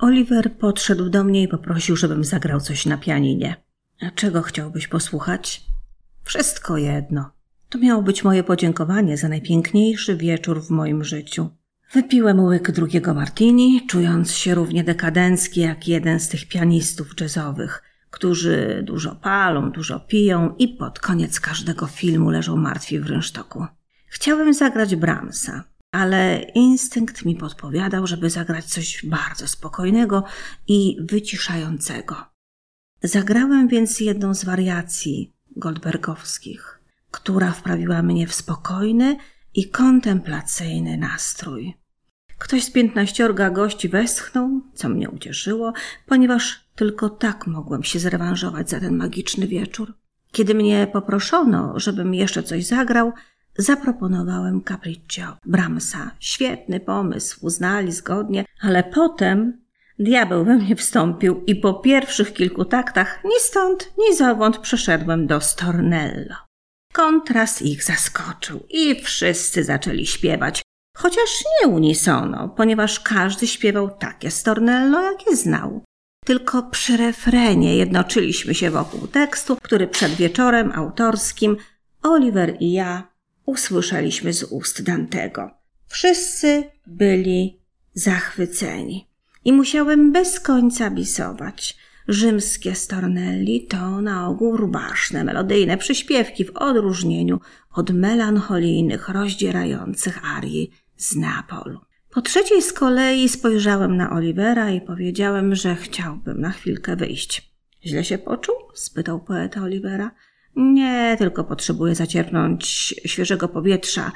Oliver podszedł do mnie i poprosił, żebym zagrał coś na pianinie. A czego chciałbyś posłuchać? Wszystko jedno. To miało być moje podziękowanie za najpiękniejszy wieczór w moim życiu. Wypiłem łyk drugiego martini, czując się równie dekadencki jak jeden z tych pianistów jazzowych, którzy dużo palą, dużo piją i pod koniec każdego filmu leżą martwi w rynsztoku. Chciałem zagrać Brahmsa, ale instynkt mi podpowiadał, żeby zagrać coś bardzo spokojnego i wyciszającego. Zagrałem więc jedną z wariacji Goldbergowskich, która wprawiła mnie w spokojny i kontemplacyjny nastrój. Ktoś z piętnaściorga gości westchnął, co mnie ucieszyło, ponieważ tylko tak mogłem się zrewanżować za ten magiczny wieczór. Kiedy mnie poproszono, żebym jeszcze coś zagrał, zaproponowałem Capriccio Brahmsa. Świetny pomysł, uznali zgodnie, ale potem diabeł we mnie wstąpił i po pierwszych kilku taktach ni stąd, ni zowąd przeszedłem do Stornello. Kontrast ich zaskoczył i wszyscy zaczęli śpiewać, chociaż nie unisono, ponieważ każdy śpiewał takie Stornello, jakie znał. Tylko przy refrenie jednoczyliśmy się wokół tekstu, który przed wieczorem autorskim Oliver i ja usłyszeliśmy z ust Dantego. Wszyscy byli zachwyceni i musiałem bez końca bisować. Rzymskie stornelli to na ogół rubaszne, melodyjne przyśpiewki w odróżnieniu od melancholijnych, rozdzierających arii z Neapolu. Po trzeciej z kolei spojrzałem na Olivera i powiedziałem, że chciałbym na chwilkę wyjść. Źle się poczuł? spytał poeta Olivera. Nie, tylko potrzebuję zacierpnąć świeżego powietrza.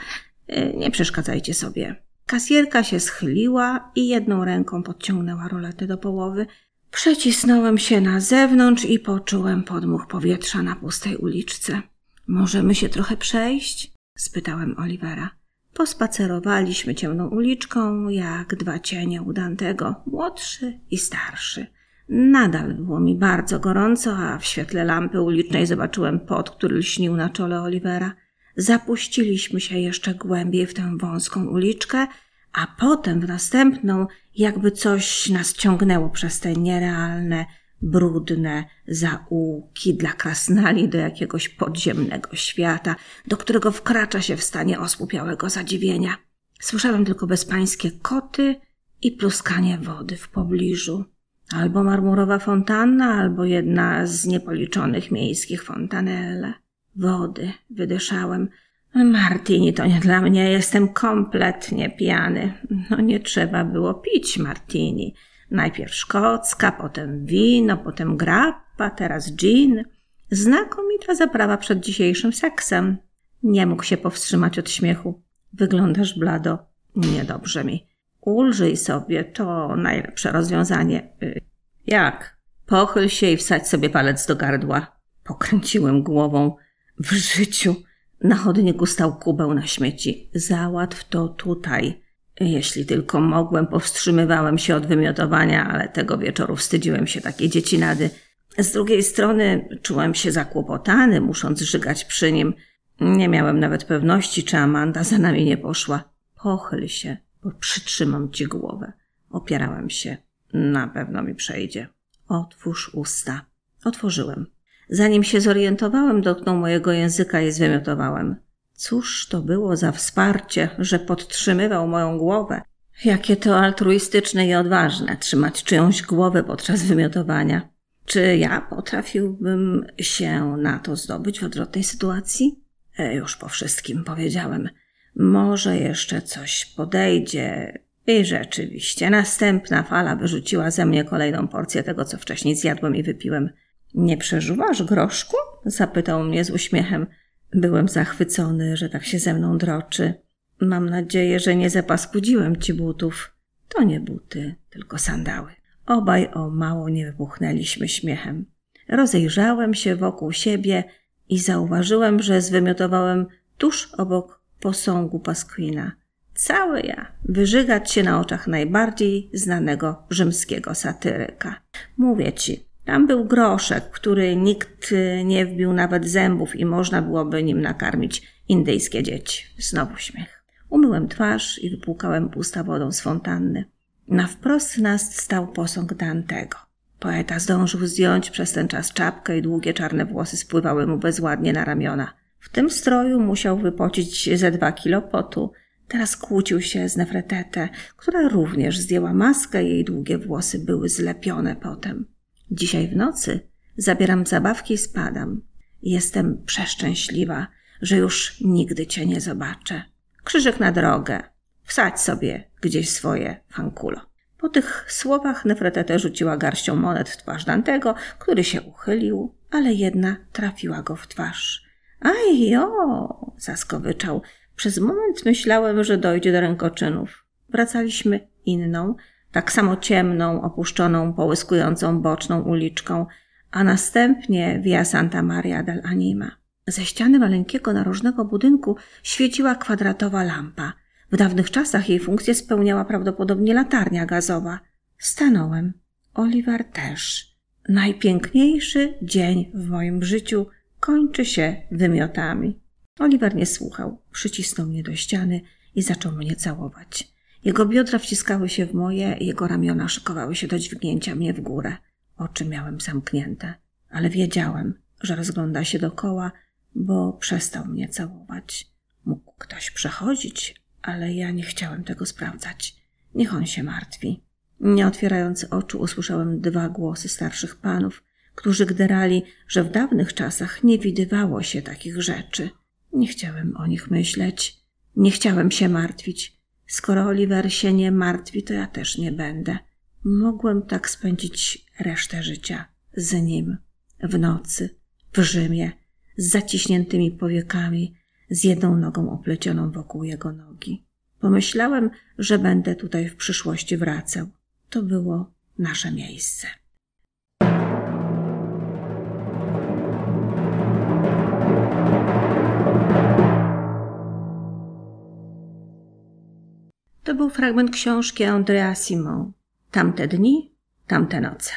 E, nie przeszkadzajcie sobie. Kasjerka się schyliła i jedną ręką podciągnęła roletę do połowy. Przecisnąłem się na zewnątrz i poczułem podmuch powietrza na pustej uliczce. Możemy się trochę przejść? spytałem Olivera. Pospacerowaliśmy ciemną uliczką, jak dwa cienie u Dantego, młodszy i starszy. Nadal było mi bardzo gorąco, a w świetle lampy ulicznej zobaczyłem pot, który lśnił na czole Olivera. Zapuściliśmy się jeszcze głębiej w tę wąską uliczkę, a potem w następną, jakby coś nas ciągnęło przez te nierealne, brudne zaułki dla krasnali do jakiegoś podziemnego świata, do którego wkracza się w stanie osłupiałego zadziwienia. Słyszałem tylko bezpańskie koty i pluskanie wody w pobliżu. Albo marmurowa fontanna, albo jedna z niepoliczonych miejskich fontanelle. Wody wydyszałem. Martini to nie dla mnie, jestem kompletnie pijany. No nie trzeba było pić martini. Najpierw szkocka, potem wino, potem grappa, teraz gin. Znakomita zaprawa przed dzisiejszym seksem. Nie mógł się powstrzymać od śmiechu. Wyglądasz blado. Niedobrze mi. Ulżyj sobie, to najlepsze rozwiązanie. Y, jak? Pochyl się i wsadź sobie palec do gardła. Pokręciłem głową. W życiu. Na chodniku stał kubeł na śmieci. Załatw to tutaj. Jeśli tylko mogłem, powstrzymywałem się od wymiotowania, ale tego wieczoru wstydziłem się takiej dziecinady. Z drugiej strony czułem się zakłopotany, musząc żygać przy nim. Nie miałem nawet pewności, czy Amanda za nami nie poszła. Pochyl się, bo przytrzymam ci głowę. Opierałem się. Na pewno mi przejdzie. Otwórz usta. Otworzyłem. Zanim się zorientowałem, dotknął mojego języka i zwymiotowałem. Cóż to było za wsparcie, że podtrzymywał moją głowę? Jakie to altruistyczne i odważne trzymać czyjąś głowę podczas wymiotowania. Czy ja potrafiłbym się na to zdobyć w odwrotnej sytuacji? E, już po wszystkim powiedziałem. Może jeszcze coś podejdzie. I rzeczywiście, następna fala wyrzuciła ze mnie kolejną porcję tego, co wcześniej zjadłem i wypiłem. Nie przeżuwasz groszku? zapytał mnie z uśmiechem. Byłem zachwycony, że tak się ze mną droczy. Mam nadzieję, że nie zapaskudziłem ci butów. To nie buty, tylko sandały. Obaj o mało nie wybuchnęliśmy śmiechem. Rozejrzałem się wokół siebie i zauważyłem, że zwymiotowałem tuż obok posągu Pasquina. Cały ja, wyżygać się na oczach najbardziej znanego rzymskiego satyryka. Mówię ci, tam był groszek, który nikt nie wbił nawet zębów i można byłoby nim nakarmić indyjskie dzieci. Znowu śmiech. Umyłem twarz i wypłukałem usta wodą z fontanny. Na wprost nas stał posąg Dantego. Poeta zdążył zdjąć przez ten czas czapkę i długie czarne włosy spływały mu bezładnie na ramiona. W tym stroju musiał wypocić ze dwa kilo potu. Teraz kłócił się z Nefretete, która również zdjęła maskę jej długie włosy były zlepione potem. Dzisiaj w nocy zabieram zabawki i spadam. Jestem przeszczęśliwa, że już nigdy cię nie zobaczę. Krzyżyk na drogę. Wsadź sobie gdzieś swoje fankulo. Po tych słowach Nefretete rzuciła garścią monet w twarz Dantego, który się uchylił, ale jedna trafiła go w twarz. Aj jo! zaskowyczał. Przez moment myślałem, że dojdzie do rękoczynów. Wracaliśmy inną, tak samo ciemną, opuszczoną, połyskującą boczną uliczką, a następnie Via Santa Maria del Anima. Ze ściany maleńkiego narożnego budynku świeciła kwadratowa lampa. W dawnych czasach jej funkcję spełniała prawdopodobnie latarnia gazowa. Stanąłem. Oliver też. Najpiękniejszy dzień w moim życiu kończy się wymiotami. Oliver nie słuchał. Przycisnął mnie do ściany i zaczął mnie całować. Jego biodra wciskały się w moje, jego ramiona szykowały się do dźwignięcia mnie w górę. Oczy miałem zamknięte, ale wiedziałem, że rozgląda się dokoła, bo przestał mnie całować. Mógł ktoś przechodzić, ale ja nie chciałem tego sprawdzać. Niech on się martwi. Nie otwierając oczu, usłyszałem dwa głosy starszych panów, którzy gderali, że w dawnych czasach nie widywało się takich rzeczy. Nie chciałem o nich myśleć, nie chciałem się martwić. Skoro Oliver się nie martwi, to ja też nie będę. Mogłem tak spędzić resztę życia z nim, w nocy, w Rzymie, z zaciśniętymi powiekami, z jedną nogą oplecioną wokół jego nogi. Pomyślałem, że będę tutaj w przyszłości wracał. To było nasze miejsce. Był fragment książki Andrea Simon. Tamte dni, tamte noce.